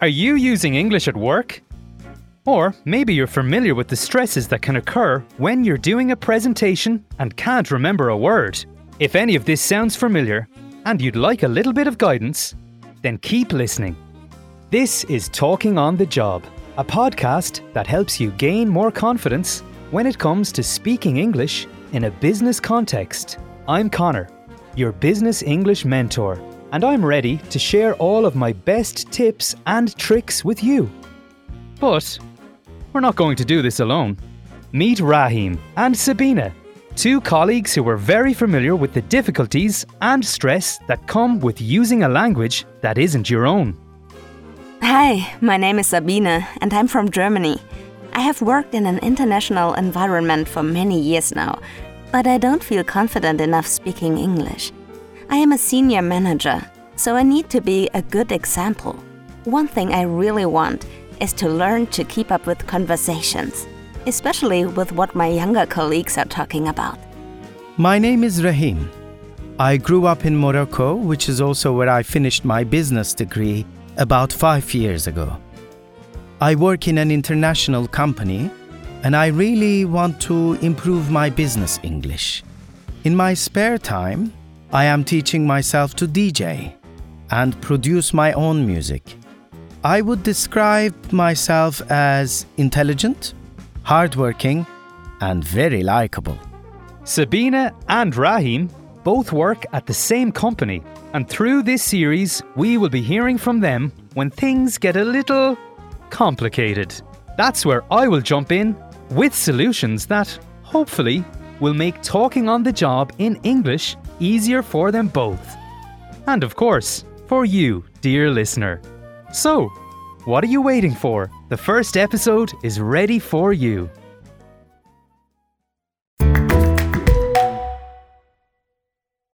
Are you using English at work? Or maybe you're familiar with the stresses that can occur when you're doing a presentation and can't remember a word. If any of this sounds familiar and you'd like a little bit of guidance, then keep listening. This is Talking on the Job, a podcast that helps you gain more confidence when it comes to speaking English in a business context. I'm Connor, your business English mentor, and I'm ready to share all of my best tips and tricks with you. But we're not going to do this alone. Meet Rahim and Sabina, two colleagues who are very familiar with the difficulties and stress that come with using a language that isn't your own. Hi, my name is Sabina and I'm from Germany. I have worked in an international environment for many years now, but I don't feel confident enough speaking English. I am a senior manager, so I need to be a good example. One thing I really want is to learn to keep up with conversations, especially with what my younger colleagues are talking about. My name is Rahim. I grew up in Morocco, which is also where I finished my business degree about five years ago. I work in an international company and I really want to improve my business English. In my spare time, I am teaching myself to DJ and produce my own music. I would describe myself as intelligent, hardworking, and very likable. Sabina and Rahim both work at the same company, and through this series, we will be hearing from them when things get a little complicated. That's where I will jump in with solutions that, hopefully, will make talking on the job in English easier for them both. And of course, for you, dear listener. So, what are you waiting for? The first episode is ready for you.